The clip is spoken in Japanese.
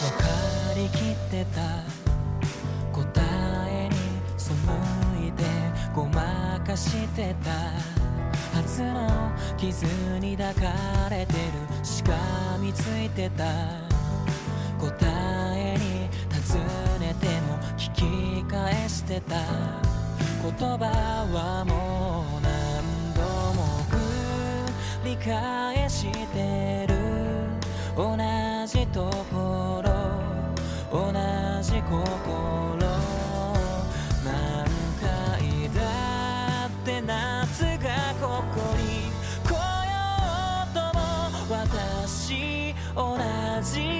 分かりきってた。答えに背いてごまかしてた。初の傷に抱かれてる。しかみついてた。答えに尋ねても聞き返してた。言葉はもう何度も繰り返してる。同じとこ同じ